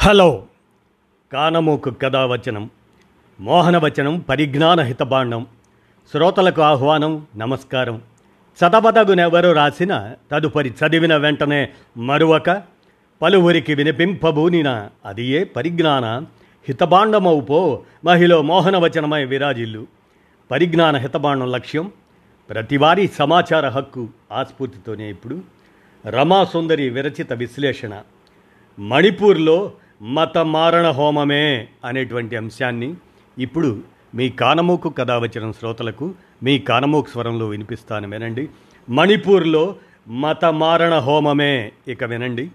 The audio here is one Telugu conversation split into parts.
హలో. కానమూకు కథావచనం మోహనవచనం పరిజ్ఞాన హితబాండం. శ్రోతలకు ఆహ్వానం నమస్కారం. చదవదగునెవరు రాసిన తదుపరి చదివిన వెంటనే మరువక పలువురికి వినిపింపబూనిన అది ఏ పరిజ్ఞాన హితబాండమవుపో మహిళ మోహనవచనమై విరాజిల్లు. పరిజ్ఞాన హితబాండం లక్ష్యం ప్రతివారీ సమాచార హక్కు ఆస్ఫూర్తితోనే ఇప్పుడు రమాసుందరి విరచిత విశ్లేషణ. మణిపూర్లో మత మారణ హోమమే అనేటువంటి అంశాన్ని ఇప్పుడు మీ కానమూకు కథ వచ్చిన శ్రోతలకు మీ కానమూకు స్వరంలో వినిపిస్తాను వినండి. మణిపూర్లో మత మారణ హోమమే ఇక వినండి.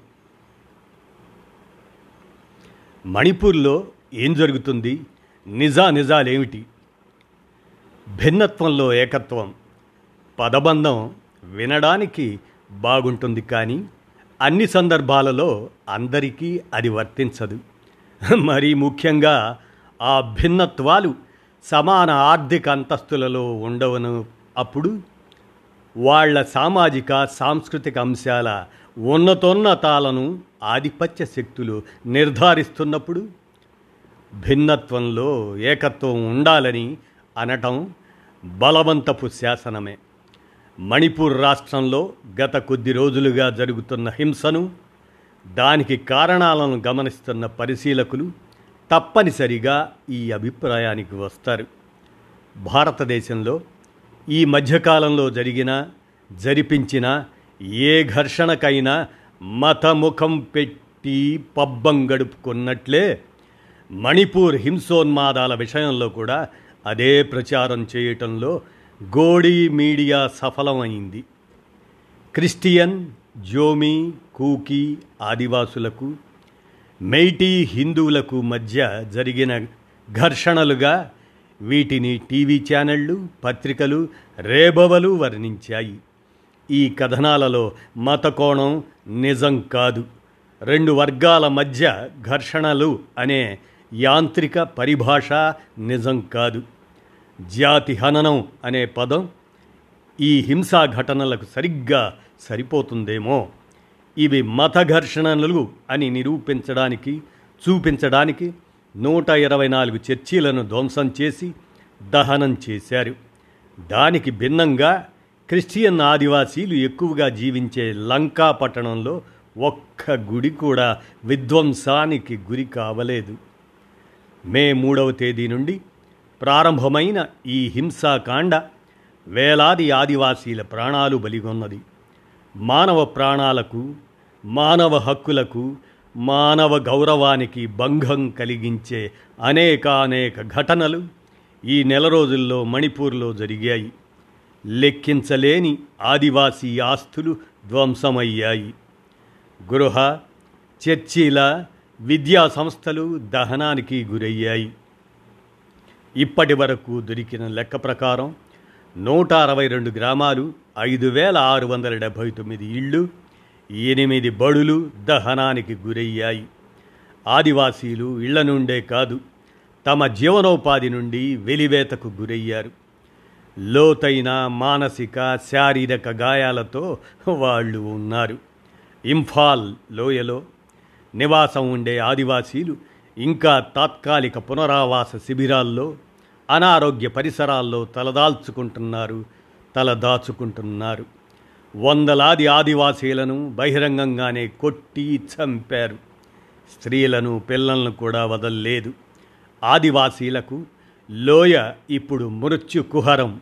మణిపూర్లో ఏం జరుగుతుంది? నిజా నిజాలేమిటి భిన్నత్వంలో ఏకత్వం పదబంధం వినడానికి బాగుంటుంది కానీ అన్ని సందర్భాలలో అందరికీ అది వర్తించదు. మరి ముఖ్యంగా ఆ భిన్నత్వాలు సమాన ఆర్థిక అంతస్తులలో ఉండవను. అప్పుడు వాళ్ళ సామాజిక సాంస్కృతిక అంశాల ఉన్నతోన్నతాలను ఆధిపత్య శక్తులు నిర్ధారిస్తున్నప్పుడు భిన్నత్వంలో ఏకత్వం ఉండాలని అనటం బలవంతపు శాసనమే. మణిపూర్ రాష్ట్రంలో గత కొద్ది రోజులుగా జరుగుతున్న హింసను దానికి కారణాలను గమనిస్తున్న పరిశీలకులు తప్పనిసరిగా ఈ అభిప్రాయానికి వస్తారు. భారతదేశంలో ఈ మధ్యకాలంలో జరిగిన జరిపించిన ఏ ఘర్షణకైనా మతముఖం పెట్టి పబ్బం గడుపుకున్నట్లే మణిపూర్ హింసోన్మాదాల విషయంలో కూడా అదే ప్రచారం చేయటంలో గోడీ మీడియా సఫలమైంది. క్రిస్టియన్ జోమి కూకీ ఆదివాసులకు మెయిటీ హిందువులకు మధ్య జరిగిన ఘర్షణలుగా వీటిని టీవీ ఛానళ్ళు పత్రికలు రేబవలు వర్ణించాయి. ఈ కథనాలలో మత కోణం నిజం కాదు. రెండు వర్గాల మధ్య ఘర్షణలు అనే యాంత్రిక పరిభాష నిజం కాదు. జాతి హననం అనే పదం ఈ హింసా ఘటనలకు సరిగ్గా సరిపోతుందేమో. ఇవి మత ఘర్షణలు అని నిరూపించడానికి చూపించడానికి నూట ఇరవై నాలుగు చర్చీలను ధ్వంసం చేసి దహనం చేశారు. దానికి భిన్నంగా క్రిస్టియన్ ఆదివాసీలు ఎక్కువగా జీవించే లంకా పట్టణంలో ఒక్క గుడి కూడా విధ్వంసానికి గురి కావలేదు. మే మూడవ తేదీ నుండి ప్రారంభమైన ఈ హింసాకాండ వేలాది ఆదివాసీల ప్రాణాలు బలిగొన్నది. మానవ ప్రాణాలకు మానవ హక్కులకు మానవ గౌరవానికి భంగం కలిగించే అనేకానేక ఘటనలు ఈ నెల రోజుల్లో మణిపూర్లో జరిగాయి. లెక్కించలేని ఆదివాసీ ఆస్తులు ధ్వంసమయ్యాయి. గృహ చర్చీల విద్యా సంస్థలు దహనానికి గురయ్యాయి. ఇప్పటి వరకు దొరికిన లెక్క ప్రకారం నూట అరవై రెండు గ్రామాలు ఐదు వేల ఆరు వందల డెబ్భై తొమ్మిది ఇళ్ళు ఎనిమిది బడులు దహనానికి గురయ్యాయి. ఆదివాసీలు ఇళ్ళ నుండే కాదు తమ జీవనోపాధి నుండి వెలివేతకు గురయ్యారు. లోతైన మానసిక శారీరక గాయాలతో వాళ్ళు ఉన్నారు. ఇంఫాల్ లోయలో నివాసం ఉండే ఆదివాసీలు ఇంకా తాత్కాలిక పునరావాస శిబిరాల్లో అనారోగ్య పరిసరాల్లో తలదాల్చుకుంటున్నారు తలదాచుకుంటున్నారు. వందలాది ఆదివాసీలను బహిరంగంగానే కొట్టి చంపారు. స్త్రీలను పిల్లలను కూడా వదల్లేదు. ఆదివాసీలకు లోయ ఇప్పుడు మృత్యు కుహరం.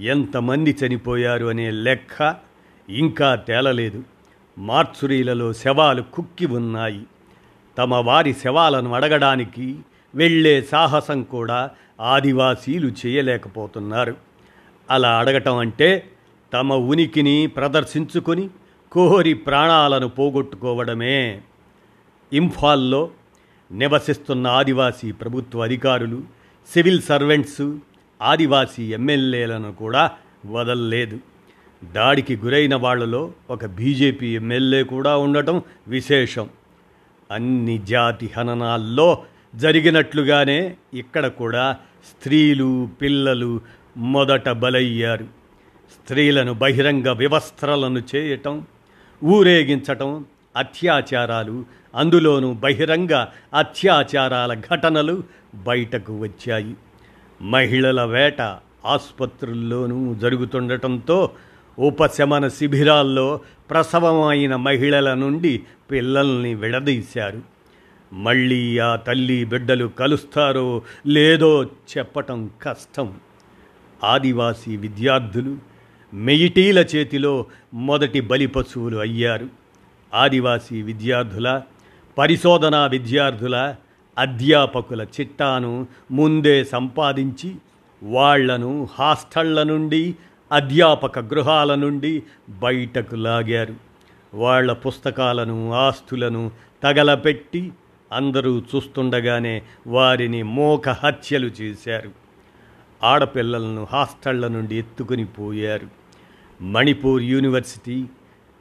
ఎంతమంది చనిపోయారు అనే లెక్క ఇంకా తేలలేదు. మార్చురీలలో శవాలు కుక్కి ఉన్నాయి. తమ వారి శవాలను అడగడానికి వెళ్ళే సాహసం కూడా ఆదివాసీలు చేయలేకపోతున్నారు. అలా అడగటం అంటే తమ ఉనికిని ప్రదర్శించుకొని కోరి ప్రాణాలను పోగొట్టుకోవడమే. ఇంఫాల్లో నివసిస్తున్న ఆదివాసీ ప్రభుత్వ అధికారులు సివిల్ సర్వెంట్స్ ఆదివాసీ ఎమ్మెల్యేలను కూడా వదల్లేదు. దాడికి గురైన వాళ్ళలో ఒక బీజేపీ ఎమ్మెల్యే కూడా ఉండటం విశేషం. అన్ని జాతి హననాల్లో జరిగినట్లుగానే ఇక్కడ కూడా స్త్రీలు పిల్లలు మొదట బలయ్యారు. స్త్రీలను బహిరంగ వివస్త్రలను చేయటం ఊరేగించటం అత్యాచారాలు అందులోనూ బహిరంగ అత్యాచారాల ఘటనలు బయటకు వచ్చాయి. మహిళల వేట ఆసుపత్రుల్లోనూ జరుగుతుండటంతో ఉపశమన శిబిరాల్లో ప్రసవమైన మహిళల నుండి పిల్లల్ని విడదీశారు. మళ్ళీ ఆ తల్లి బిడ్డలు కలుస్తారో లేదో చెప్పటం కష్టం. ఆదివాసీ విద్యార్థులు మెయిటీల చేతిలో మొదటి బలి పశువులు అయ్యారు. ఆదివాసీ విద్యార్థుల పరిశోధనా విద్యార్థుల అధ్యాపకుల చిట్టాను ముందే సంపాదించి వాళ్ళను హాస్టళ్ళ నుండి అధ్యాపక గృహాల నుండి బయటకు లాగారు. వాళ్ళ పుస్తకాలను ఆస్తులను తగలపెట్టి అందరూ చూస్తుండగానే వారిని మోక హత్యలు చేశారు. ఆడపిల్లలను హాస్టళ్ళ నుండి ఎత్తుకుని పోయారు. మణిపూర్ యూనివర్సిటీ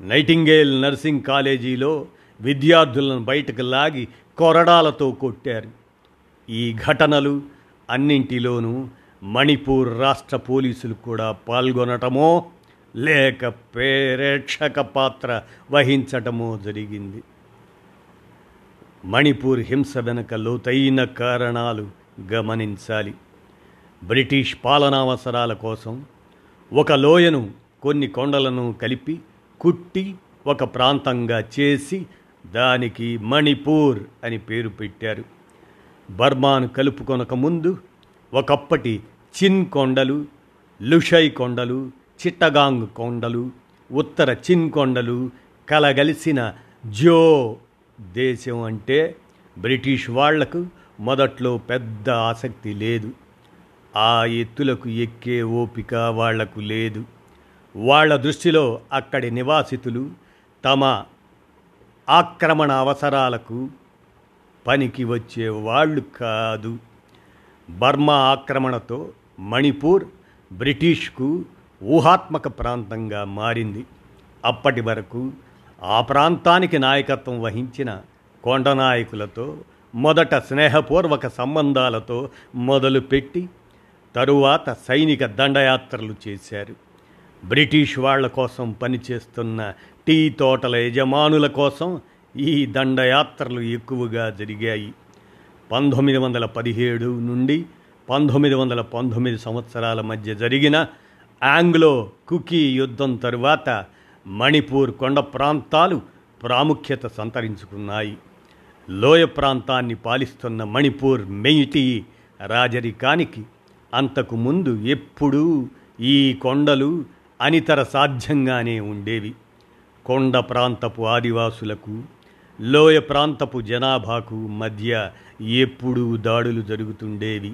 నైటింగేల్ నర్సింగ్ కాలేజీలో విద్యార్థులను బయటకు లాగి కొరడాలతో కొట్టారు. ఈ ఘటనలు అన్నింటిలోనూ మణిపూర్ రాష్ట్ర పోలీసులు కూడా పాల్గొనటమో లేక ప్రేక్షక పాత్ర వహించటమో జరిగింది. మణిపూర్ హింస వెనుక లోతైన కారణాలు గమనించాలి. బ్రిటిష్ పాలనావసరాల కోసం ఒక లోయను కొన్ని కొండలను కలిపి కుట్టి ఒక ప్రాంతంగా చేసి దానికి మణిపూర్ అని పేరు పెట్టారు. బర్మాను కలుపుకొనక ముందు ఒకప్పటి చిన్ కొండలు లుషై కొండలు చిట్టగాంగ్ కొండలు ఉత్తర చిన్ కొండలు కలగలిసిన జో దేశం అంటే బ్రిటిష్ వాళ్ళకు మొదట్లో పెద్ద ఆసక్తి లేదు. ఆ ఎత్తులకు ఎక్కే ఓపిక వాళ్ళకు లేదు. వాళ్ళ దృష్టిలో అక్కడి నివాసితులు తమ ఆక్రమణ అవసరాలకు పనికి వచ్చే వాళ్ళు కాదు. బర్మా ఆక్రమణతో మణిపూర్ బ్రిటిష్కు ఊహాత్మక ప్రాంతంగా మారింది. అప్పటి వరకు ఆ ప్రాంతానికి నాయకత్వం వహించిన కొండ నాయకులతో మొదట స్నేహపూర్వక సంబంధాలతో మొదలుపెట్టి తరువాత సైనిక దండయాత్రలు చేశారు. బ్రిటిష్ వాళ్ళ కోసం పనిచేస్తున్న టీ తోటల యజమానుల కోసం ఈ దండయాత్రలు ఎక్కువగా జరిగాయి. పంతొమ్మిది వందల పదిహేడు నుండి పంతొమ్మిది వందల పంతొమ్మిది సంవత్సరాల మధ్య జరిగిన ఆంగ్లో కుకీ యుద్ధం తరువాత మణిపూర్ కొండ ప్రాంతాలు ప్రాముఖ్యత సంతరించుకున్నాయి. లోయ ప్రాంతాన్ని పాలిస్తున్న మణిపూర్ మెయిటి రాజరికానికి అంతకు ముందు ఎప్పుడూ ఈ కొండలు అనితర సాధ్యంగానే ఉండేవి. కొండ ప్రాంతపు ఆదివాసులకు లోయ ప్రాంతపు జనాభాకు మధ్య ఎప్పుడూ దాడులు జరుగుతుండేవి.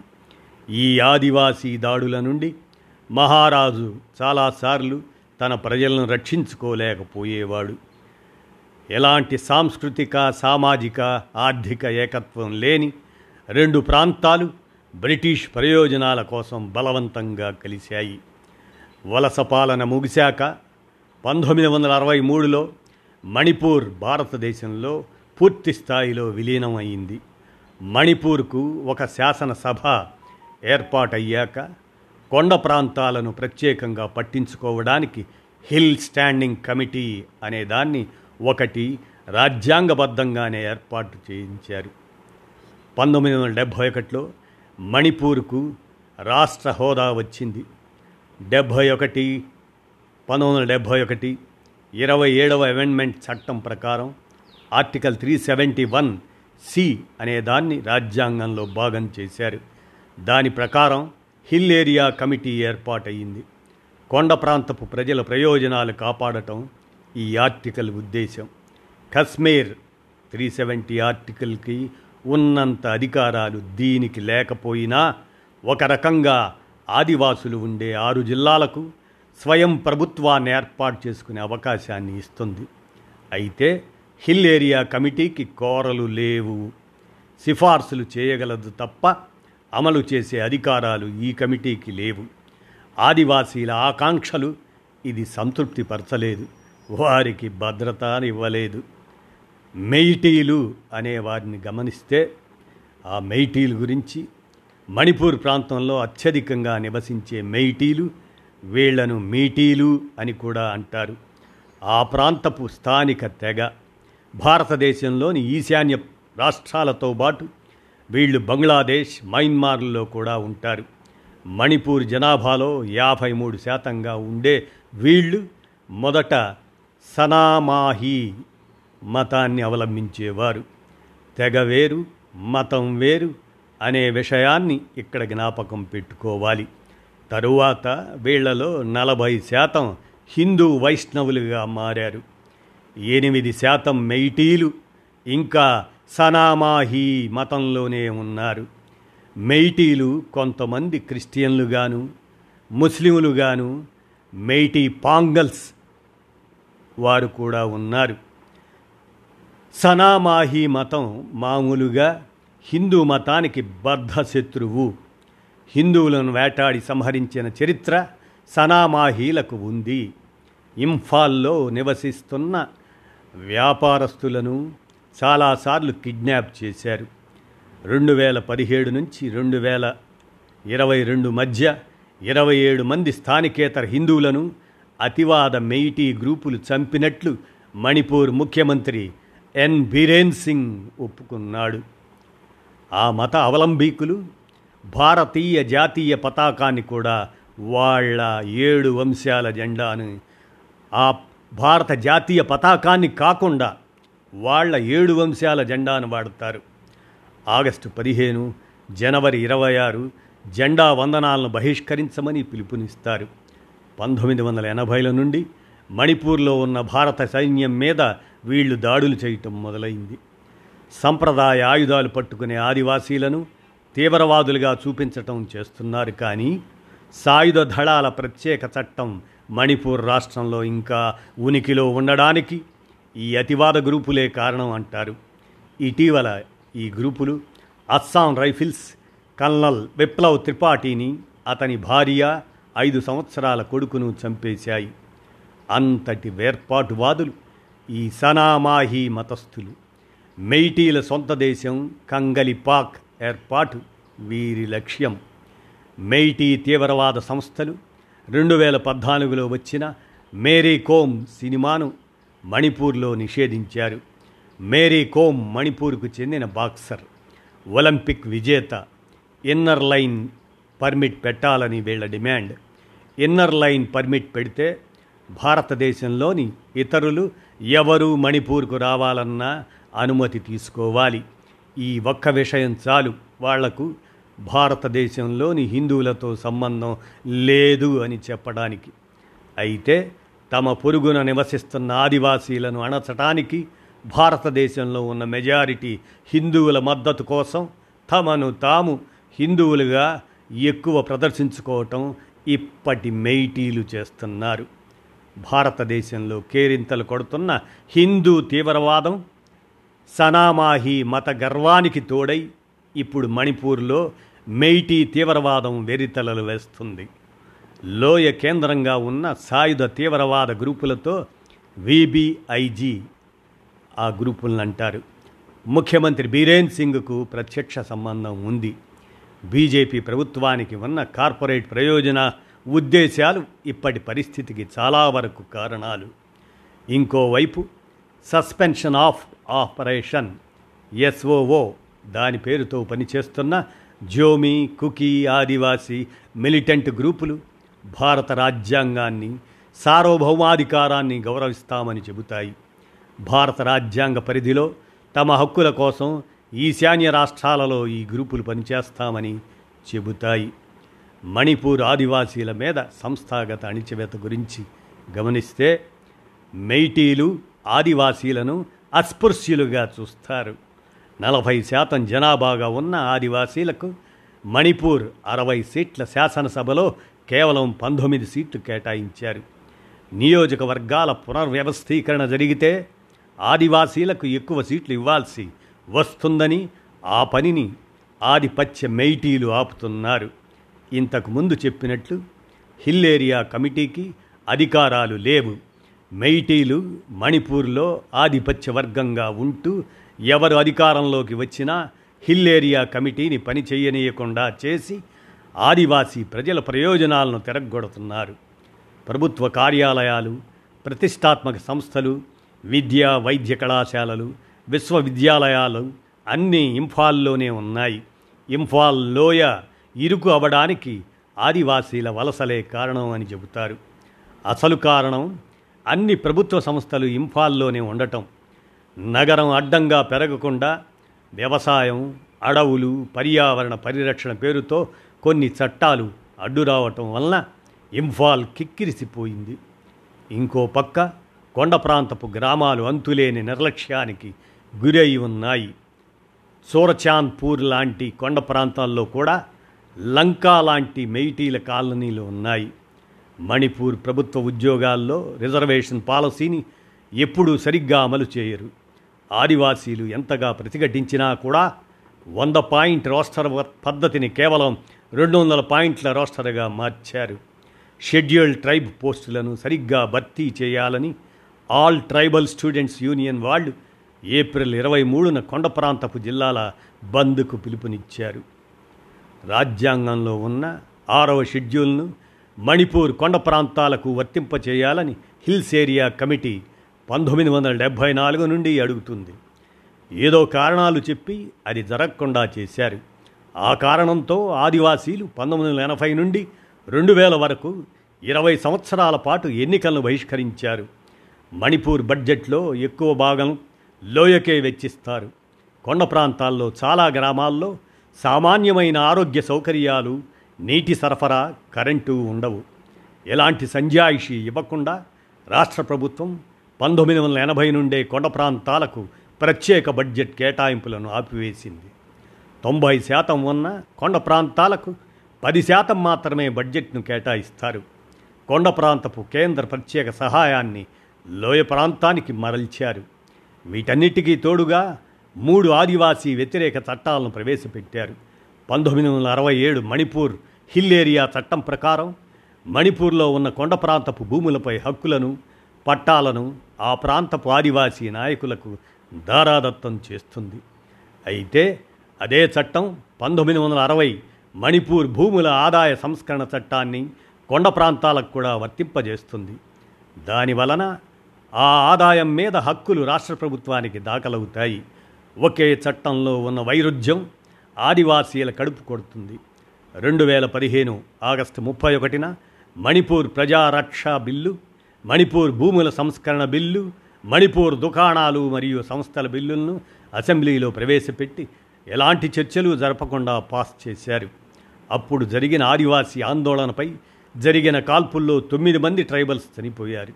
ఈ ఆదివాసీ దాడుల నుండి మహారాజు చాలాసార్లు తన ప్రజలను రక్షించుకోలేకపోయేవాడు. ఎలాంటి సాంస్కృతిక సామాజిక ఆర్థిక ఏకత్వం లేని రెండు ప్రాంతాలు బ్రిటిష్ ప్రయోజనాల కోసం బలవంతంగా కలిశాయి. వలస పాలన ముగిశాక పంతొమ్మిది వందల అరవై మూడులో మణిపూర్ భారతదేశంలో పూర్తి స్థాయిలో విలీనం అయింది మణిపూర్కు ఒక శాసనసభ ఏర్పాటయ్యాక కొండ ప్రాంతాలను ప్రత్యేకంగా పట్టించుకోవడానికి హిల్ స్టాండింగ్ కమిటీ అనే దాన్ని ఒకటి రాజ్యాంగబద్ధంగానే ఏర్పాటు చేయించారు. పంతొమ్మిది వందల డెబ్భై ఒకటిలో మణిపూర్కు రాష్ట్ర హోదా వచ్చింది. డెబ్భై ఒకటి పంతొమ్మిది వందల డెబ్భై ఒకటి ఇరవై ఏడవ అమెండ్మెంట్ చట్టం ప్రకారం article three seventy one C అనే దాన్ని రాజ్యాంగంలో భాగం చేశారు. దాని ప్రకారం హిల్ ఏరియా కమిటీ ఏర్పాటయింది కొండ ప్రాంతపు ప్రజల ప్రయోజనాలు కాపాడటం ఈ ఆర్టికల్ ఉద్దేశం కశ్మీర్ త్రీ సెవెంటీ ఆర్టికల్కి ఉన్నంత అధికారాలు దీనికి లేకపోయినా ఒక రకంగా ఆదివాసులు ఉండే ఆరు జిల్లాలకు స్వయం ప్రభుత్వాన్ని ఏర్పాటు చేసుకునే అవకాశాన్ని ఇస్తుంది. అయితే హిల్ ఏరియా కమిటీకి కోరలు లేవు. సిఫార్సులు చేయగలదు తప్ప అమలు చేసే అధికారాలు ఈ కమిటీకి లేవు. ఆదివాసీల ఆకాంక్షలు ఇది సంతృప్తిపరచలేదు. వారికి భద్రత ఇవ్వలేదు మెయిటీలు అనే వారిని గమనిస్తే ఆ మెయిటీలు గురించి మణిపూర్ ప్రాంతంలో అత్యధికంగా నివసించే మెయిటీలు వీళ్ళను మీటీలు అని కూడా అంటారు. ఆ ప్రాంతపు స్థానిక తెగ. భారతదేశంలోని ఈశాన్య రాష్ట్రాలతో పాటు వీళ్ళు బంగ్లాదేశ్ మయన్మార్లలో కూడా ఉంటారు. మణిపూర్ జనాభాలో యాభై మూడు శాతంగా ఉండే వీళ్ళు మొదట సనామాహి మతాన్ని అవలంబించేవారు. తెగ వేరు మతం వేరు అనే విషయాన్ని ఇక్కడ జ్ఞాపకం పెట్టుకోవాలి. తరువాత వీళ్ళలో నలభై శాతం హిందూ వైష్ణవులుగా మారారు. ఎనిమిది శాతం మెయిటీలు ఇంకా సనామాహీ మతంలోనే ఉన్నారు. మెయిటీలు కొంతమంది క్రిస్టియన్లుగాను ముస్లింలుగాను మెయిటీ పాంగల్స్ వారు కూడా ఉన్నారు. సనామాహీ మతం మామూలుగా హిందూ మతానికి బద్ధ శత్రువు. హిందువులను వేటాడి సంహరించిన చరిత్ర సనామాహీలకు ఉంది. ఇంఫాల్లో నివసిస్తున్న వ్యాపారస్తులను చాలాసార్లు కిడ్నాప్ చేశారు. రెండు వేల పదిహేడు నుంచి రెండు వేల ఇరవై రెండు మధ్య ఇరవై ఏడు మంది స్థానికేతర హిందువులను అతివాద మెయిటీ గ్రూపులు చంపినట్లు మణిపూర్ ముఖ్యమంత్రి ఎన్. బీరేన్ సింగ్ ఒప్పుకున్నాడు. ఆ మత అవలంబీకులు భారతీయ జాతీయ పతాకాన్ని కూడా వాళ్ళ ఏడు వంశాల జెండాను ఆ భారత జాతీయ పతాకాన్ని కాకుండా వాళ్ళ ఏడు వంశాల జెండాను వాడతారు. ఆగస్టు పదిహేను జనవరి ఇరవై ఆరు జెండా వందనాలను బహిష్కరించమని పిలుపునిస్తారు. పంతొమ్మిది వందల ఎనభైల నుండి మణిపూర్లో ఉన్న భారత సైన్యం మీద వీళ్ళు దాడులు చేయటం మొదలైంది. సంప్రదాయ ఆయుధాలు పట్టుకునే ఆదివాసీలను తీవ్రవాదులుగా చూపించటం చేస్తున్నారు కానీ సాయుధ దళాల ప్రత్యేక చట్టం మణిపూర్ రాష్ట్రంలో ఇంకా ఉనికిలో ఉండడానికి ఈ అతివాద గ్రూపులే కారణం అంటారు. ఇటీవల ఈ గ్రూపులు అస్సాం రైఫిల్స్ కల్నల్ విప్లవ్ త్రిపాఠిని అతని భార్య ఐదు సంవత్సరాల కొడుకును చంపేశాయి. అంతటి వేర్పాటువాదులు ఈ సనామాహి మతస్థులు. మెయిటీల సొంత దేశం కంగలిపాక్ ఏర్పాటు వీరి లక్ష్యం. మెయిటీ తీవ్రవాద సంస్థలు రెండు వేల పద్నాలుగులో వచ్చిన మేరీ కోమ్ సినిమాను మణిపూర్లో నిషేధించారు. మేరీ కోమ్ మణిపూర్కు చెందిన బాక్సర్ ఒలింపిక్ విజేత ఇన్నర్ లైన్ పర్మిట్ పెట్టాలని వీళ్ళ డిమాండ్. ఇన్నర్ లైన్ పర్మిట్ పెడితే భారతదేశంలోని ఇతరులు ఎవరు మణిపూర్కు రావాలన్నా అనుమతి తీసుకోవాలి. ఈ ఒక్క విషయం చాలు. వాళ్ళకు భారతదేశంలోని హిందువులతో సంబంధం లేదు అని చెప్పడానికి. అయితే తమ పొరుగున నివసిస్తున్న ఆదివాసీలను అణచటానికి భారతదేశంలో ఉన్న మెజారిటీ హిందువుల మద్దతు కోసం తమను తాము హిందువులుగా ఎక్కువ ప్రదర్శించుకోవటం ఇప్పటి మెయిటీలు చేస్తున్నారు. భారతదేశంలో కేరింతలు కొడుతున్న హిందూ తీవ్రవాదం సనామాహి మత గర్వానికి తోడై ఇప్పుడు మణిపూర్లో మెయిటీ తీవ్రవాదం వెరితలలు వేస్తుంది. లోయ కేంద్రంగా ఉన్న సాయుధ తీవ్రవాద గ్రూపులతో విబిఐజి ఆ గ్రూపులను అంటారు ముఖ్యమంత్రి బీరేన్ సింగ్కు ప్రత్యక్ష సంబంధం ఉంది. బీజేపీ ప్రభుత్వానికి ఉన్న కార్పొరేట్ ప్రయోజన ఉద్దేశాలు ఇప్పటి పరిస్థితికి చాలా వరకు కారణాలు. ఇంకోవైపు సస్పెన్షన్ ఆఫ్ ఆపరేషన్ ఎస్ఓఓ దాని పేరుతో పనిచేస్తున్న జోమి కుకీ ఆదివాసీ మిలిటెంట్ గ్రూపులు భారత రాజ్యాంగాన్ని సార్వభౌమాధికారాన్ని గౌరవిస్తామని చెబుతాయి. భారత రాజ్యాంగ పరిధిలో తమ హక్కుల కోసం ఈశాన్య రాష్ట్రాలలో ఈ గ్రూపులు పనిచేస్తామని చెబుతాయి. మణిపూర్ ఆదివాసీల మీద సంస్థాగత అణిచివేత గురించి గమనిస్తే మెయిటీలు ఆదివాసీలను అస్పృశ్యులుగా చూస్తారు. నలభై శాతం జనాభాగా ఉన్న ఆదివాసీలకు మణిపూర్ అరవై సీట్ల శాసనసభలో కేవలం పంతొమ్మిది సీట్లు కేటాయించారు. నియోజకవర్గాల పునర్వ్యవస్థీకరణ జరిగితే ఆదివాసీలకు ఎక్కువ సీట్లు ఇవ్వాల్సి వస్తుందని ఆ పనిని ఆధిపత్య మెయిటీలు ఆపుతున్నారు. ఇంతకు ముందు చెప్పినట్లు హిల్ ఏరియా కమిటీకి అధికారాలు లేవు. మెయిటీలు మణిపూర్లో ఆధిపత్య వర్గంగా ఉంటూ ఎవరు అధికారంలోకి వచ్చినా హిల్ ఏరియా కమిటీని పని చేయనీయకుండా చేసి ఆదివాసీ ప్రజల ప్రయోజనాలను తిరగొడుతున్నారు. ప్రభుత్వ కార్యాలయాలు ప్రతిష్టాత్మక సంస్థలు విద్యా వైద్య కళాశాలలు విశ్వవిద్యాలయాలు అన్నీ ఇంఫాల్లోనే ఉన్నాయి. ఇంఫాల్ లోయ ఇరుకు అవడానికి ఆదివాసీల వలసలే కారణం అని చెబుతారు. అసలు కారణం అన్ని ప్రభుత్వ సంస్థలు ఇంఫాల్లోనే ఉండటం. నగరం అడ్డంగా పెరగకుండా వ్యవసాయం అడవులు పర్యావరణ పరిరక్షణ పేరుతో కొన్ని చట్టాలు అడ్డురావటం వలన ఇంఫాల్ కిక్కిరిసిపోయింది. ఇంకో పక్క కొండ ప్రాంతపు గ్రామాలు అంతులేని నిర్లక్ష్యానికి గురై ఉన్నాయి. సూరచాంద్పూర్ లాంటి కొండ ప్రాంతాల్లో కూడా లంకా లాంటి మెయిటీల కాలనీలు ఉన్నాయి. మణిపూర్ ప్రభుత్వ ఉద్యోగాల్లో రిజర్వేషన్ పాలసీని ఎప్పుడూ సరిగ్గా అమలు చేయరు. ఆదివాసీలు ఎంతగా ప్రతిఘటించినా కూడా వంద పాయింట్ రోస్టర్ పద్ధతిని కేవలం రెండు వందల పాయింట్ల రోస్టర్గా మార్చారు. షెడ్యూల్డ్ ట్రైబ్ పోస్టులను సరిగ్గా భర్తీ చేయాలని ఆల్ ట్రైబల్ స్టూడెంట్స్ యూనియన్ వాళ్ళు ఏప్రిల్ ఇరవై మూడున కొండ ప్రాంతపు జిల్లాల బంద్కు పిలుపునిచ్చారు. రాజ్యాంగంలో ఉన్న ఆరవ షెడ్యూల్ను మణిపూర్ కొండ ప్రాంతాలకు వర్తింపచేయాలని హిల్స్ ఏరియా కమిటీ పంతొమ్మిది వందల డెబ్భై నాలుగు నుండి అడుగుతుంది. ఏదో కారణాలు చెప్పి అది జరగకుండా చేశారు. ఆ కారణంతో ఆదివాసీలు పంతొమ్మిది వందల ఎనభై నుండి రెండు వేల వరకు ఇరవై సంవత్సరాల పాటు ఎన్నికలను బహిష్కరించారు. మణిపూర్ బడ్జెట్లో ఎక్కువ భాగం లోయకే వెచ్చిస్తారు. కొండ ప్రాంతాల్లో చాలా గ్రామాల్లో సామాన్యమైన ఆరోగ్య సౌకర్యాలు నీటి సరఫరా కరెంటు ఉండవు. ఎలాంటి సంజాయిషి ఇవ్వకుండా రాష్ట్ర ప్రభుత్వం పంతొమ్మిది వందల ఎనభై నుండే కొండ ప్రాంతాలకు ప్రత్యేక బడ్జెట్ కేటాయింపులను ఆపివేసింది. తొంభై శాతం ఉన్న కొండ ప్రాంతాలకు పది శాతం మాత్రమే బడ్జెట్ను కేటాయిస్తారు. కొండ ప్రాంతపు కేంద్ర ప్రత్యేక సహాయాన్ని లోయ ప్రాంతానికి మరల్చారు. వీటన్నిటికీ తోడుగా మూడు ఆదివాసీ వ్యతిరేక చట్టాలను ప్రవేశపెట్టారు. పంతొమ్మిది వందల అరవై ఏడు మణిపూర్ హిల్ ఏరియా చట్టం ప్రకారం మణిపూర్లో ఉన్న కొండ ప్రాంతపు భూములపై హక్కులను పట్టాలను ఆ ప్రాంతపు ఆదివాసీ నాయకులకు దారాదత్తం చేస్తుంది. అయితే అదే చట్టం పంతొమ్మిది వందల అరవై మణిపూర్ భూముల ఆదాయ సంస్కరణ చట్టాన్ని కొండ ప్రాంతాలకు కూడా వర్తింపజేస్తుంది. దాని వలన ఆ ఆదాయం మీద హక్కులు రాష్ట్ర ప్రభుత్వానికి దాఖలవుతాయి. ఒకే చట్టంలో ఉన్న వైరుధ్యం ఆదివాసీల కడుపు కొడుతుంది. రెండు వేల పదిహేను ఆగస్టు ముప్పై ఒకటిన మణిపూర్ ప్రజారక్ష బిల్లు మణిపూర్ భూముల సంస్కరణ బిల్లు మణిపూర్ దుకాణాలు మరియు సంస్థల బిల్లులను అసెంబ్లీలో ప్రవేశపెట్టి ఎలాంటి చర్చలు జరపకుండా పాస్ చేశారు. అప్పుడు జరిగిన ఆదివాసీ ఆందోళనపై జరిగిన కాల్పుల్లో తొమ్మిది మంది ట్రైబల్స్ చనిపోయారు.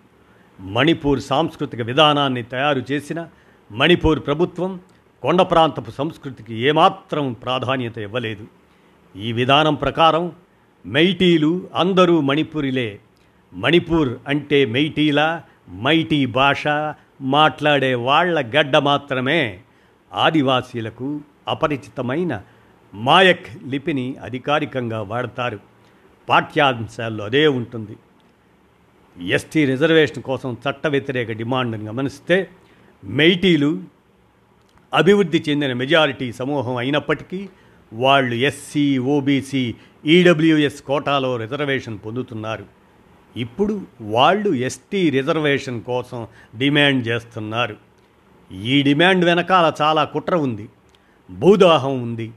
మణిపూర్ సాంస్కృతిక విధానాన్ని తయారు చేసిన మణిపూర్ ప్రభుత్వం కొండ ప్రాంతపు సంస్కృతికి ఏమాత్రం ప్రాధాన్యత ఇవ్వలేదు. ఈ విధానం ప్రకారం మైటీలు అందరూ మణిపూరిలే. మణిపూర్ అంటే మైటీల మైటీ భాష మాట్లాడే వాళ్ళ గడ్డ మాత్రమే. ఆదివాసీలకు అపరిచితమైన మాయక్ లిపిని అధికారికంగా వాడతారు. పాఠ్యాంశాల్లో అదే ఉంటుంది. ఎస్టీ రిజర్వేషన్ కోసం చట్ట వ్యతిరేక డిమాండ్ను గమనిస్తే మెయిటీలు అభివృద్ధి చెందిన మెజారిటీ సమూహం అయినప్పటికీ వాళ్ళు ఎస్సీ ఓబీసీ ఈడబ్ల్యూఎస్ కోటాలో రిజర్వేషన్ పొందుతున్నారు. ఇప్పుడు వాళ్ళు ఎస్టీ రిజర్వేషన్ కోసం డిమాండ్ చేస్తున్నారు. ఈ డిమాండ్ వెనకాల చాలా కుట్ర ఉంది. భూదాహం ఉంది.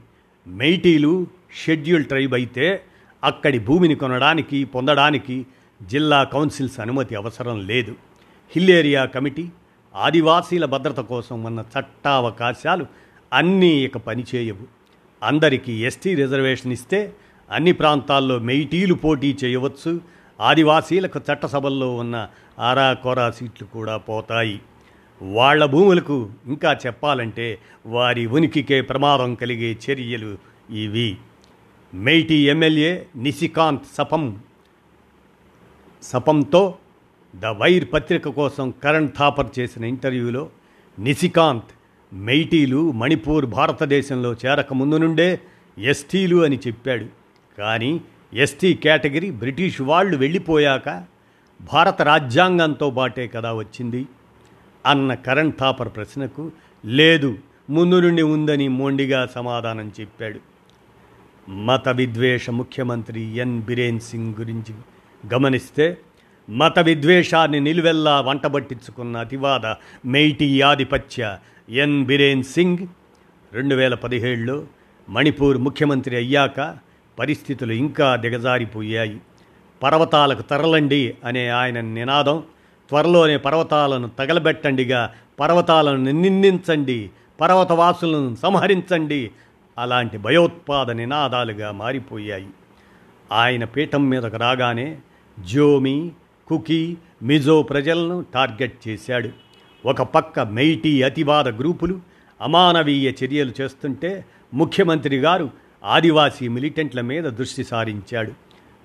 మెయిటీలు షెడ్యూల్ ట్రైబ్ అయితే అక్కడి భూమిని కొనడానికి పొందడానికి జిల్లా కౌన్సిల్స్ అనుమతి అవసరం లేదు. హిల్ ఏరియా కమిటీ ఆదివాసీల భద్రత కోసం ఉన్న చట్టావకాశాలు అన్నీ ఇక పనిచేయవు. అందరికీ ఎస్టీ రిజర్వేషన్ ఇస్తే అన్ని ప్రాంతాల్లో మెయిటీలు పోటీ చేయవచ్చు. ఆదివాసీలకు చట్టసభల్లో ఉన్న ఆరా కోరా సీట్లు కూడా పోతాయి. వాళ్ళ భూములకు ఇంకా చెప్పాలంటే వారి ఉనికికే ప్రమాదం కలిగే చర్యలు ఇవి. మెయిటీ ఎమ్మెల్యే నిశికాంత్ సపం. సపంతో ద వైర్ పత్రిక కోసం కరణ్ థాపర్ చేసిన ఇంటర్వ్యూలో నిశికాంత్ మెయిటీలు మణిపూర్ భారతదేశంలో చేరకముందు నుండే ఎస్టీలు అని చెప్పాడు. కానీ ఎస్టీ కేటగిరీ బ్రిటిష్ వాళ్ళు వెళ్ళిపోయాక భారత రాజ్యాంగంతో పాటే కదా వచ్చింది. అన్న కరణ్ థాపర్ ప్రశ్నకు లేదు ముందు నుండి ఉందని మొండిగా సమాధానం చెప్పాడు. మత విద్వేష ముఖ్యమంత్రి ఎన్. బిరేన్ సింగ్ గురించి గమనిస్తే మత విద్వేషాన్ని నిలువెల్లా వంటబట్టించుకున్న అతివాద మెయిటీ ఆధిపత్య ఎన్. బిరేన్ సింగ్ రెండు వేల పదిహేడులో మణిపూర్ ముఖ్యమంత్రి అయ్యాక పరిస్థితులు ఇంకా దిగజారిపోయాయి. పర్వతాలకు తరలండి అనే ఆయన నినాదం త్వరలోనే పర్వతాలను తగలబెట్టండిగా పర్వతాలను నిందించండి పర్వతవాసులను సంహరించండి అలాంటి భయోత్పాద నినాదాలుగా మారిపోయాయి. ఆయన పీఠం మీదకు రాగానే జోమి కుకీ మిజో ప్రజలను టార్గెట్ చేశాడు. ఒక పక్క మెయిటీ అతివాద గ్రూపులు అమానవీయ చర్యలు చేస్తుంటే ముఖ్యమంత్రి గారు ఆదివాసీ మిలిటెంట్ల మీద దృష్టి సారించాడు.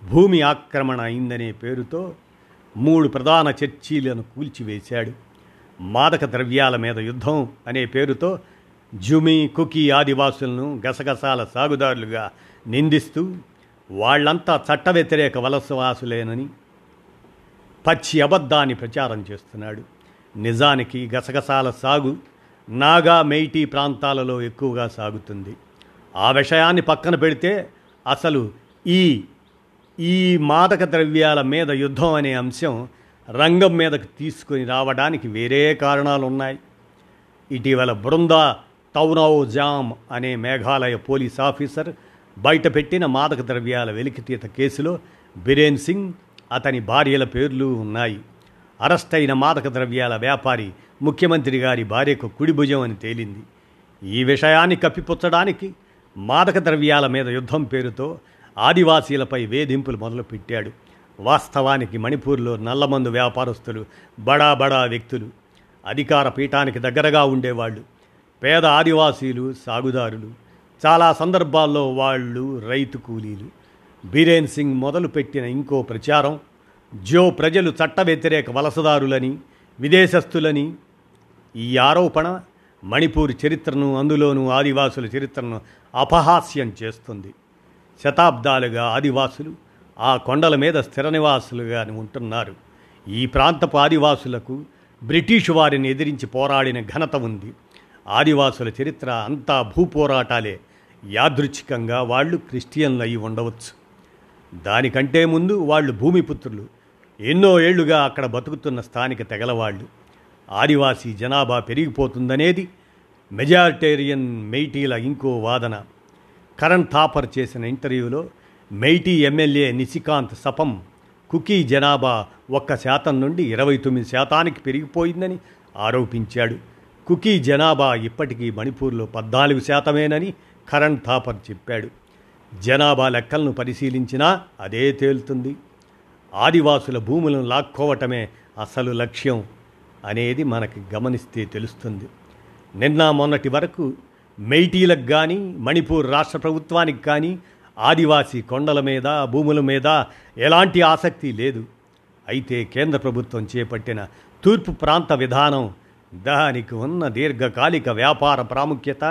భూమి ఆక్రమణ అయిందనే పేరుతో మూడు ప్రధాన చర్చీలను కూల్చివేశాడు. మాదక ద్రవ్యాల మీద యుద్ధం అనే పేరుతో జుమి కుకీ ఆదివాసులను గసగసాల సాగుదారులుగా నిందిస్తూ వాళ్ళంతా చట్ట వ్యతిరేక వలసవాసులేనని పచ్చి అబద్ధాన్ని ప్రచారం చేస్తున్నాడు. నిజానికి గసగసాల సాగు నాగా మెయిటీ ప్రాంతాలలో ఎక్కువగా సాగుతుంది. ఆ విషయాన్ని పక్కన పెడితే అసలు ఈ ఈ మాదక ద్రవ్యాల మీద యుద్ధం అనే అంశం రంగం మీదకు తీసుకొని రావడానికి వేరే కారణాలు ఉన్నాయి ఇటీవల బృందా తౌనౌ జామ్ అనే మేఘాలయ పోలీస్ ఆఫీసర్ బయటపెట్టిన మాదక ద్రవ్యాల వెలికితీత కేసులో బిరేన్ సింగ్ అతని భార్యల పేర్లు ఉన్నాయి. అరెస్ట్ అయిన మాదక ద్రవ్యాల వ్యాపారి ముఖ్యమంత్రి గారి భార్యకు కుడిభుజం అని తేలింది. ఈ విషయాన్ని కప్పిపుచ్చడానికి మాదక ద్రవ్యాల మీద యుద్ధం పేరుతో ఆదివాసీలపై వేధింపులు మొదలుపెట్టాడు. వాస్తవానికి మణిపూర్లో నల్లమందు వ్యాపారస్తులు బడా బడా వ్యక్తులు అధికార పీఠానికి దగ్గరగా ఉండేవాళ్ళు పేద ఆదివాసీలు సాగుదారులు చాలా సందర్భాల్లో వాళ్ళు రైతు కూలీలు. బీరేన్ సింగ్ మొదలుపెట్టిన ఇంకో ప్రచారం జో ప్రజలు చట్ట వ్యతిరేక వలసదారులని విదేశస్తులని ఈ ఆరోపణ మణిపూర్ చరిత్రను అందులోనూ ఆదివాసుల చరిత్రను అపహాస్యం చేస్తుంది. శతాబ్దాలుగా ఆదివాసులు ఆ కొండల మీద స్థిర నివాసులుగా ఉంటున్నారు. ఈ ప్రాంతపు ఆదివాసులకు బ్రిటిష్ వారిని ఎదిరించి పోరాడిన ఘనత ఉంది. ఆదివాసుల చరిత్ర అంతా భూపోరాటాలే. యాదృచ్ఛికంగా వాళ్ళు క్రిస్టియన్లు అయి ఉండవచ్చు. దానికంటే ముందు వాళ్ళు భూమిపుత్రులు. ఎన్నో ఏళ్ళుగా అక్కడ బతుకుతున్న స్థానిక తెగలవాళ్ళు. ఆదివాసీ జనాభా పెరిగిపోతుందనేది మెజారిటేరియన్ మెయిటీల ఇంకో వాదన. కరణ్ థాపర్ చేసిన ఇంటర్వ్యూలో మెయిటీ ఎమ్మెల్యే నిశికాంత్ సపం కుకీ జనాభా ఒక్క శాతం నుండి ఇరవై తొమ్మిది శాతానికి పెరిగిపోయిందని ఆరోపించాడు. కుకీ జనాభా ఇప్పటికీ మణిపూర్లో పద్నాలుగు శాతమేనని కరణ్ థాపర్ చెప్పాడు. జనాభా లెక్కలను పరిశీలించినా అదే తేలుతుంది. ఆదివాసుల భూములను లాక్కోవటమే అసలు లక్ష్యం అనేది మనకి గమనిస్తే తెలుస్తుంది. నిన్న మొన్నటి వరకు మెయిటీలకు కానీ మణిపూర్ రాష్ట్ర ప్రభుత్వానికి కానీ ఆదివాసీ కొండల మీద భూముల మీద ఎలాంటి ఆసక్తి లేదు. అయితే కేంద్ర ప్రభుత్వం చేపట్టిన తూర్పు ప్రాంత విధానం దానికి ఉన్న దీర్ఘకాలిక వ్యాపార ప్రాముఖ్యత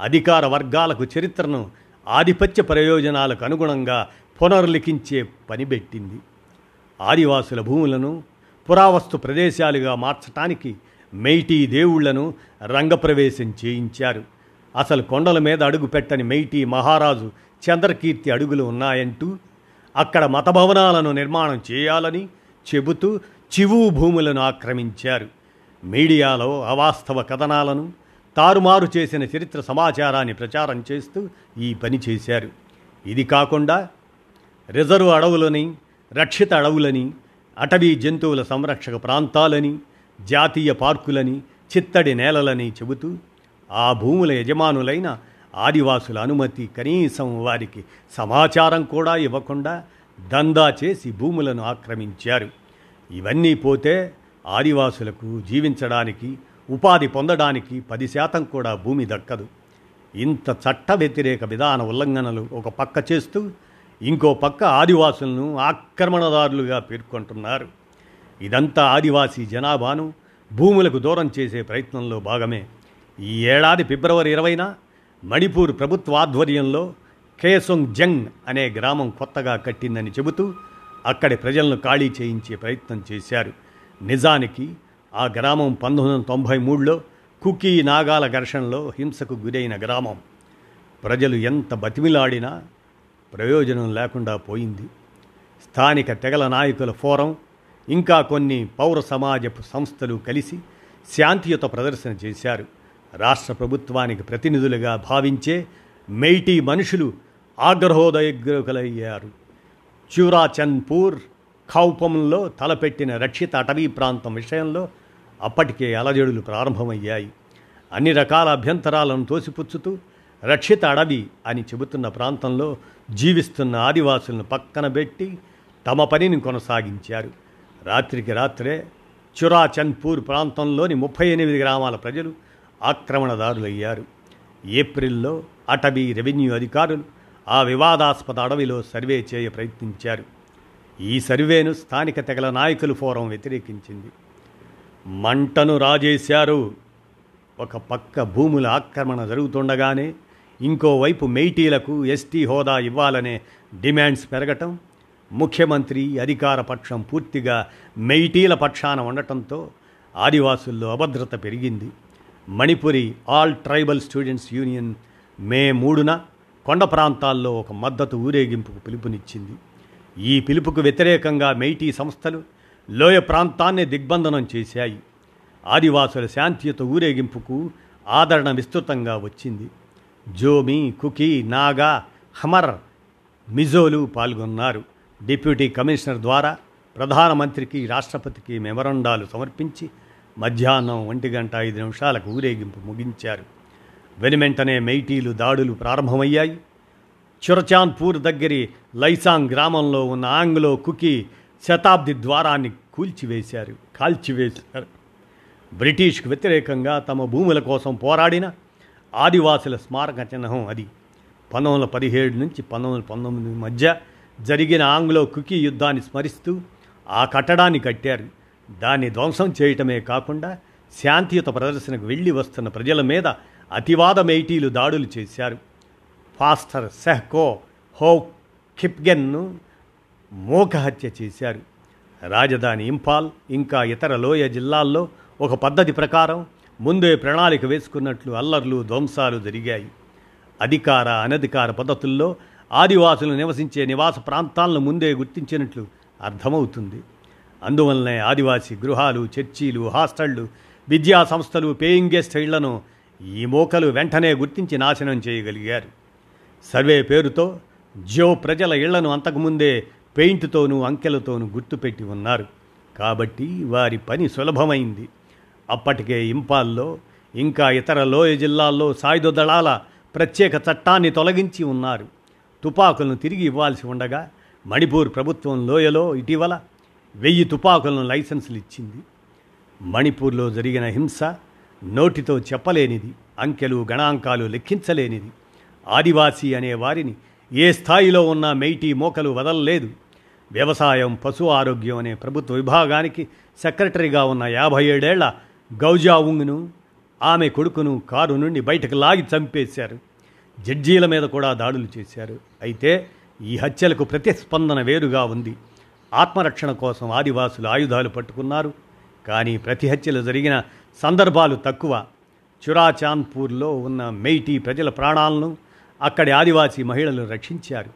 అధికార వర్గాలకు చరిత్రను ఆధిపత్య ప్రయోజనాలకు అనుగుణంగా పునర్లిఖించే పనిబెట్టింది ఆదివాసుల భూములను పురావస్తు ప్రదేశాలుగా మార్చటానికి మెయిటీ దేవుళ్ళను రంగప్రవేశం చేయించారు. అసలు కొండల మీద అడుగు పెట్టని మెయిటీ మహారాజు చంద్రకీర్తి అడుగులు ఉన్నాయంటూ అక్కడ మతభవనాలను నిర్మాణం చేయాలని చెబుతూ చివు భూములను ఆక్రమించారు. మీడియాలో అవాస్తవ కథనాలను తారుమారు చేసిన చరిత్ర సమాచారాన్ని ప్రచారం చేస్తూ ఈ పని చేశారు. ఇది కాకుండా రిజర్వ్ అడవులని రక్షిత అడవులని అటవీ జంతువుల సంరక్షక ప్రాంతాలని జాతీయ పార్కులని చిత్తడి నేలలని చెబుతూ ఆ భూముల యజమానులైన ఆదివాసుల అనుమతి కనీసం వారికి సమాచారం కూడా ఇవ్వకుండా దందా చేసి భూములను ఆక్రమించారు. ఇవన్నీ పోతే ఆదివాసులకు జీవించడానికి ఉపాధి పొందడానికి పది శాతం కూడా భూమి దక్కదు. ఇంత చట్ట వ్యతిరేక విధాన ఉల్లంఘనలు ఒక పక్క చేస్తూ ఇంకో పక్క ఆదివాసులను ఆక్రమణదారులుగా పేర్కొంటున్నారు. ఇదంతా ఆదివాసీ జనాభాను భూములకు దూరం చేసే ప్రయత్నంలో భాగమే. ఈ ఏడాది ఫిబ్రవరి ఇరవైన మణిపూర్ ప్రభుత్వాధ్వర్యంలో కేసొంగ్ జంగ్ అనే గ్రామం కొత్తగా కట్టిందని చెబుతూ అక్కడి ప్రజలను ఖాళీ చేయించే ప్రయత్నం చేశారు. నిజానికి ఆ గ్రామం పంతొమ్మిది వందల తొంభై మూడులో కుకీ నాగాల ఘర్షణలో హింసకు గురైన గ్రామం. ప్రజలు ఎంత బతిమిలాడినా ప్రయోజనం లేకుండా పోయింది. స్థానిక తెగల నాయకుల ఫోరం ఇంకా కొన్ని పౌర సమాజపు సంస్థలు కలిసి శాంతియుత ప్రదర్శన చేశారు. రాష్ట్ర ప్రభుత్వానికి ప్రతినిధులుగా భావించే మెయిటీ మనుషులు ఆగ్రహోదయగ్రకులయ్యారు చూరాచంద్పూర్ ఖౌపంలో తలపెట్టిన రక్షిత అటవీ ప్రాంతం విషయంలో అప్పటికే అలజడులు ప్రారంభమయ్యాయి. అన్ని రకాల అభ్యంతరాలను తోసిపుచ్చుతూ రక్షిత అడవి అని చెబుతున్న ప్రాంతంలో జీవిస్తున్న ఆదివాసులను పక్కన పెట్టి తమ పనిని కొనసాగించారు. రాత్రికి రాత్రే చురాచంద్పూర్ ప్రాంతంలోని ముప్పై ఎనిమిది గ్రామాల ప్రజలు ఆక్రమణదారులయ్యారు. ఏప్రిల్లో అటవీ రెవెన్యూ అధికారులు ఆ వివాదాస్పద అడవిలో సర్వే చేయ ప్రయత్నించారు. ఈ సర్వేను స్థానిక తెగల నాయకులు ఫోరం వ్యతిరేకించింది. మంటను రాజేశారు. ఒక పక్క భూముల ఆక్రమణ జరుగుతుండగానే ఇంకోవైపు మెయిటీలకు ఎస్టీ హోదా ఇవ్వాలనే డిమాండ్స్ పెరగటం ముఖ్యమంత్రి అధికార పక్షం పూర్తిగా మెయిటీల పక్షాన ఉండటంతో ఆదివాసుల్లో అభద్రత పెరిగింది. Manipuri all tribal students union May మూడున కొండ ప్రాంతాల్లో ఒక మద్దతు ఊరేగింపుకు పిలుపునిచ్చింది. ఈ పిలుపుకు వ్యతిరేకంగా మెయిటీ సంస్థలు లోయ ప్రాంతాన్ని దిగ్బంధనం చేశాయి. ఆదివాసుల శాంతియుత ఊరేగింపుకు ఆదరణ విస్తృతంగా వచ్చింది. జోమి కుకీ నాగా హమర్ మిజోలు పాల్గొన్నారు. డిప్యూటీ కమిషనర్ ద్వారా ప్రధానమంత్రికి రాష్ట్రపతికి మెమరండాలు సమర్పించి మధ్యాహ్నం ఒంటి గంట ఐదు నిమిషాలకు ఊరేగింపు ముగించారు. వెనుమెంటనే మెయిటీలు దాడులు ప్రారంభమయ్యాయి. చురచాంద్పూర్ దగ్గరి లైసాంగ్ గ్రామంలో ఉన్న ఆంగ్లో కుకీ శతాబ్ది ద్వారాన్ని కూల్చివేశారు కాల్చివేశారు. బ్రిటిష్కు వ్యతిరేకంగా తమ భూముల కోసం పోరాడిన ఆదివాసుల స్మారక చిహ్నం అది. పంతొమ్మిది వందల పదిహేడు నుంచి పంతొమ్మిది వందల పంతొమ్మిది మధ్య జరిగిన ఆంగ్లో కుకీ యుద్ధాన్ని స్మరిస్తూ ఆ కట్టడాన్ని కట్టారు. దాన్ని ధ్వంసం చేయటమే కాకుండా శాంతియుత ప్రదర్శనకు వెళ్ళి వస్తున్న ప్రజల మీద అతివాద మేటీలు దాడులు చేశారు. ఫాస్టర్ సెహ్కో హో కిప్గెన్ను మోకహత్య చేశారు. రాజధాని ఇంఫాల్ ఇంకా ఇతర లోయ జిల్లాల్లో ఒక పద్ధతి ప్రకారం ముందే ప్రణాళిక వేసుకున్నట్లు అల్లర్లు ధ్వంసాలు జరిగాయి. అధికార అనధికార పద్ధతుల్లో ఆదివాసులు నివసించే నివాస ప్రాంతాలను ముందే గుర్తించినట్లు అర్థమవుతుంది. అందువలనే ఆదివాసీ గృహాలు చర్చీలు హాస్టళ్ళు విద్యా సంస్థలు పేయింగ్ గెస్ట్ ఇళ్ళను ఈ మోకలు వెంటనే గుర్తించి నాశనం చేయగలిగారు. సర్వే పేరుతో జో ప్రజల ఇళ్ళను అంతకుముందే పెయింట్తోనూ అంకెలతోనూ గుర్తుపెట్టి ఉన్నారు. కాబట్టి వారి పని సులభమైంది. అప్పటికే ఇంపాల్లో ఇంకా ఇతర లోయ జిల్లాల్లో సాయుధ దళాల ప్రత్యేక చట్టాన్ని తొలగించి ఉన్నారు. తుపాకులను తిరిగి ఇవ్వాల్సి ఉండగా మణిపూర్ ప్రభుత్వం లోయలో ఇటీవల వెయ్యి తుపాకులను లైసెన్సులు ఇచ్చింది. మణిపూర్లో జరిగిన హింస నోటితో చెప్పలేనిది అంకెలు గణాంకాలు లెక్కించలేనిది. ఆదివాసీ అనే వారిని ఏ స్థాయిలో ఉన్న మెయిటీ మోకలు వదలలేదు. వ్యవసాయం పశు ఆరోగ్యం అనే ప్రభుత్వ విభాగానికి సెక్రటరీగా ఉన్న యాభై ఏడేళ్ళ గౌజావుంగ్ను ఆమె కొడుకును కారు నుండి బయటకు లాగి చంపేశారు. జడ్జీల మీద కూడా దాడులు చేశారు. అయితే ఈ హత్యలకు ప్రతిస్పందన వేరుగా ఉంది. ఆత్మరక్షణ కోసం ఆదివాసులు ఆయుధాలు పట్టుకున్నారు. కానీ ప్రతి హత్యలు జరిగిన సందర్భాలు తక్కువ. చురాచాంద్పూర్లో ఉన్న మెయిటీ ప్రజల ప్రాణాలను అక్కడి ఆదివాసీ మహిళలు రక్షించారు.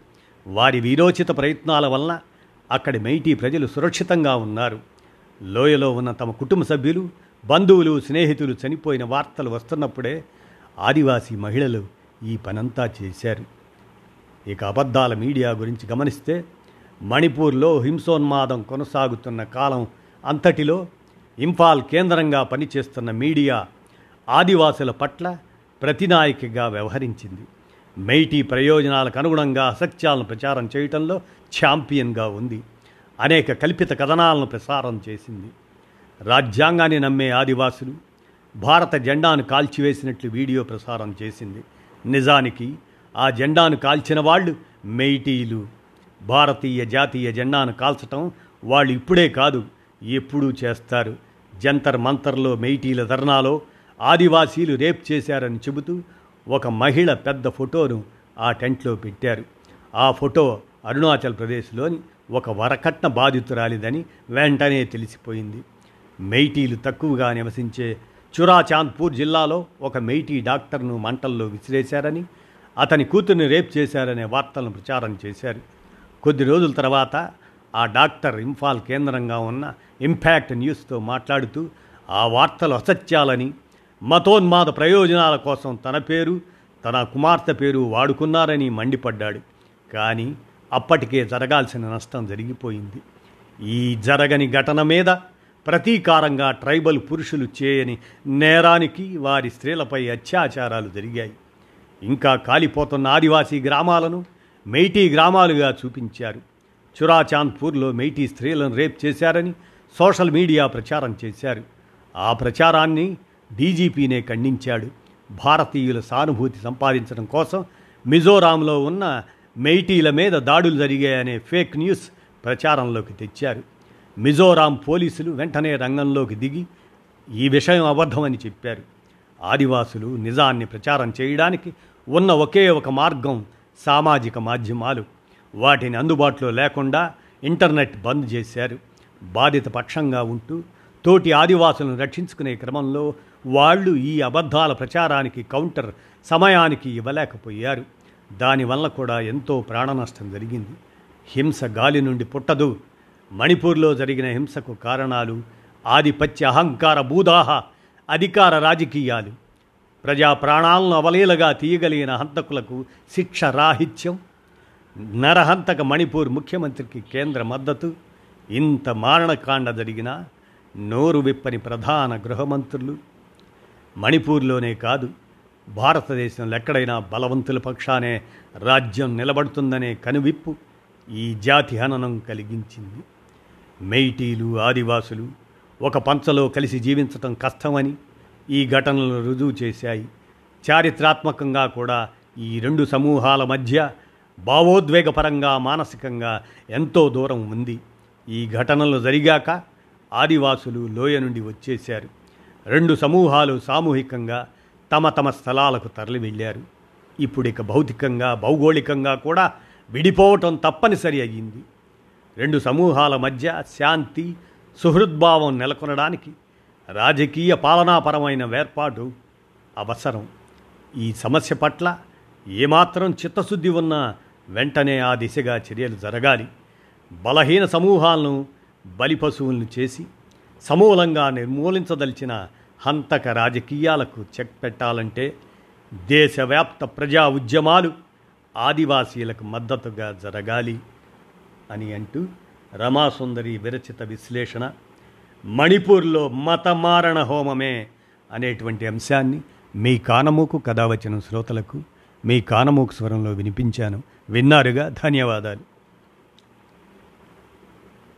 వారి వీరోచిత ప్రయత్నాల వలన అక్కడి మెయిటీ ప్రజలు సురక్షితంగా ఉన్నారు. లోయలో ఉన్న తమ కుటుంబ సభ్యులు బంధువులు స్నేహితులు చనిపోయిన వార్తలు వస్తున్నప్పుడే ఆదివాసీ మహిళలు ఈ పనంతా చేశారు. ఇక అబద్ధాల మీడియా గురించి గమనిస్తే మణిపూర్లో హింసోన్మాదం కొనసాగుతున్న కాలం అంతటిలో ఇంఫాల్ కేంద్రంగా పనిచేస్తున్న మీడియా ఆదివాసుల పట్ల ప్రతినాయకగా వ్యవహరించింది. మెయిటీ ప్రయోజనాలకు అనుగుణంగా అసత్యాలను ప్రచారం చేయటంలో ఛాంపియన్గా ఉంది. అనేక కల్పిత కథనాలను ప్రసారం చేసింది. రాజ్యాంగాన్ని నమ్మే ఆదివాసులు భారత జెండాను కాల్చివేసినట్లు వీడియో ప్రసారం చేసింది. నిజానికి ఆ జెండాను కాల్చిన వాళ్ళు మెయిటీలు. భారతీయ జాతీయ జెండాను కాల్చటం వాళ్ళు ఇప్పుడే కాదు ఎప్పుడూ చేస్తారు. జంతర్ మంతర్లో మెయిటీల ధర్నాలో ఆదివాసీలు రేప్ చేశారని చెబుతూ ఒక మహిళ పెద్ద ఫోటోను ఆ టెంట్లో పెట్టారు. ఆ ఫోటో అరుణాచల్ ప్రదేశ్లోని ఒక వరకట్న బాధితురాలిదని వెంటనే తెలిసిపోయింది. మెయిటీలు తక్కువగా నివసించే చురాచాంద్పూర్ జిల్లాలో ఒక మెయిటీ డాక్టర్ను మంటల్లో విసిరేశారని అతని కూతుర్ని రేప్ చేశారనే వార్తలను ప్రచారం చేశారు. కొద్ది రోజుల తర్వాత ఆ డాక్టర్ ఇంఫాల్ కేంద్రంగా ఉన్న ఇంపాక్ట్ న్యూస్తో మాట్లాడుతూ ఆ వార్తలు అసత్యాలని మతోన్మాద ప్రయోజనాల కోసం తన పేరు తన కుమార్తె పేరు వాడుకున్నారని మండిపడ్డాడు. కానీ అప్పటికే జరగాల్సిన నష్టం జరిగిపోయింది. ఈ జరగని ఘటన మీద ప్రతీకారంగా ట్రైబల్ పురుషులు చేయని నేరానికి వారి స్త్రీలపై అత్యాచారాలు జరిగాయి. ఇంకా కాలిపోతున్న ఆదివాసీ గ్రామాలను మెయిటీ గ్రామాలుగా చూపించారు. చురాచాంద్పూర్లో మెయిటీ స్త్రీలను రేప్ చేశారని సోషల్ మీడియా ప్రచారం చేశారు. ఆ ప్రచారాన్ని డీజీపీనే ఖండించాడు. భారతీయుల సానుభూతి సంపాదించడం కోసం మిజోరాంలో ఉన్న మెయిటీల మీద దాడులు జరిగాయనే ఫేక్ న్యూస్ ప్రచారంలోకి తెచ్చారు. మిజోరాం పోలీసులు వెంటనే రంగంలోకి దిగి ఈ విషయం అబద్ధమని చెప్పారు. ఆదివాసులు నిజాన్ని ప్రచారం చేయడానికి ఉన్న ఒకే ఒక మార్గం సామాజిక మాధ్యమాలు వాటిని అందుబాటులో లేకుండా ఇంటర్నెట్ బంద్ చేశారు. బాధిత పక్షంగా ఉంటూ తోటి ఆదివాసులను రక్షించుకునే క్రమంలో వాళ్ళు ఈ అబద్ధాల ప్రచారానికి కౌంటర్ సమయానికి ఇవ్వలేకపోయారు. దానివల్ల కూడా ఎంతో ప్రాణనష్టం జరిగింది. హింస గాలి నుండి పుట్టదు. మణిపూర్లో జరిగిన హింసకు కారణాలు ఆధిపత్య అహంకార భూదాహ అధికార రాజకీయాలు. ప్రజా ప్రాణాలను అవలీలగా తీయగలిగిన హంతకులకు శిక్ష రాహిత్యం. నరహంతక మణిపూర్ ముఖ్యమంత్రికి కేంద్ర మద్దతు. ఇంత మారణకాండ జరిగినా నోరు విప్పని ప్రధాన గృహమంత్రులు. మణిపూర్లోనే కాదు భారతదేశంలో ఎక్కడైనా బలవంతుల పక్షానే రాజ్యం నిలబడుతుందనే కనువిప్పు ఈ జాతి హననం కలిగించింది. మెయిటీలు ఆదివాసులు ఒక పంచలో కలిసి జీవించటం కష్టమని ఈ ఘటనలు రుజువు చేశాయి. చారిత్రాత్మకంగా కూడా ఈ రెండు సమూహాల మధ్య భావోద్వేగపరంగా మానసికంగా ఎంతో దూరం ఉంది. ఈ ఘటనలు జరిగాక ఆదివాసులు లోయ నుండి వచ్చేశారు. రెండు సమూహాలు సామూహికంగా తమ తమ స్థలాలకు తరలి వెళ్ళారు ఇప్పుడిక భౌతికంగా భౌగోళికంగా కూడా విడిపోవటం తప్పనిసరి అయ్యింది. రెండు సమూహాల మధ్య శాంతి సుహృద్భావం నెలకొనడానికి రాజకీయ పాలనాపరమైన వేర్పాటు అవసరం. ఈ సమస్య పట్ల ఏమాత్రం చిత్తశుద్ధి ఉన్నా వెంటనే ఆ దిశగా చర్యలు జరగాలి. బలహీన సమూహాలను బలిపశువులను చేసి సమూలంగా నిర్మూలించదలిచిన హంతక రాజకీయాలకు చెక్ పెట్టాలంటే దేశవ్యాప్త ప్రజా ఉద్యమాలు ఆదివాసీలకు మద్దతుగా జరగాలి అని అంటూ రమాసుందరి విరచిత విశ్లేషణ మణిపూర్లో మతమారణ హోమమే అనేటువంటి అంశాన్ని మీ కానమూకు కథ వచ్చిన శ్రోతలకు మీ కానమూకు స్వరంలో వినిపించాను. విన్నారుగా? ధన్యవాదాలు.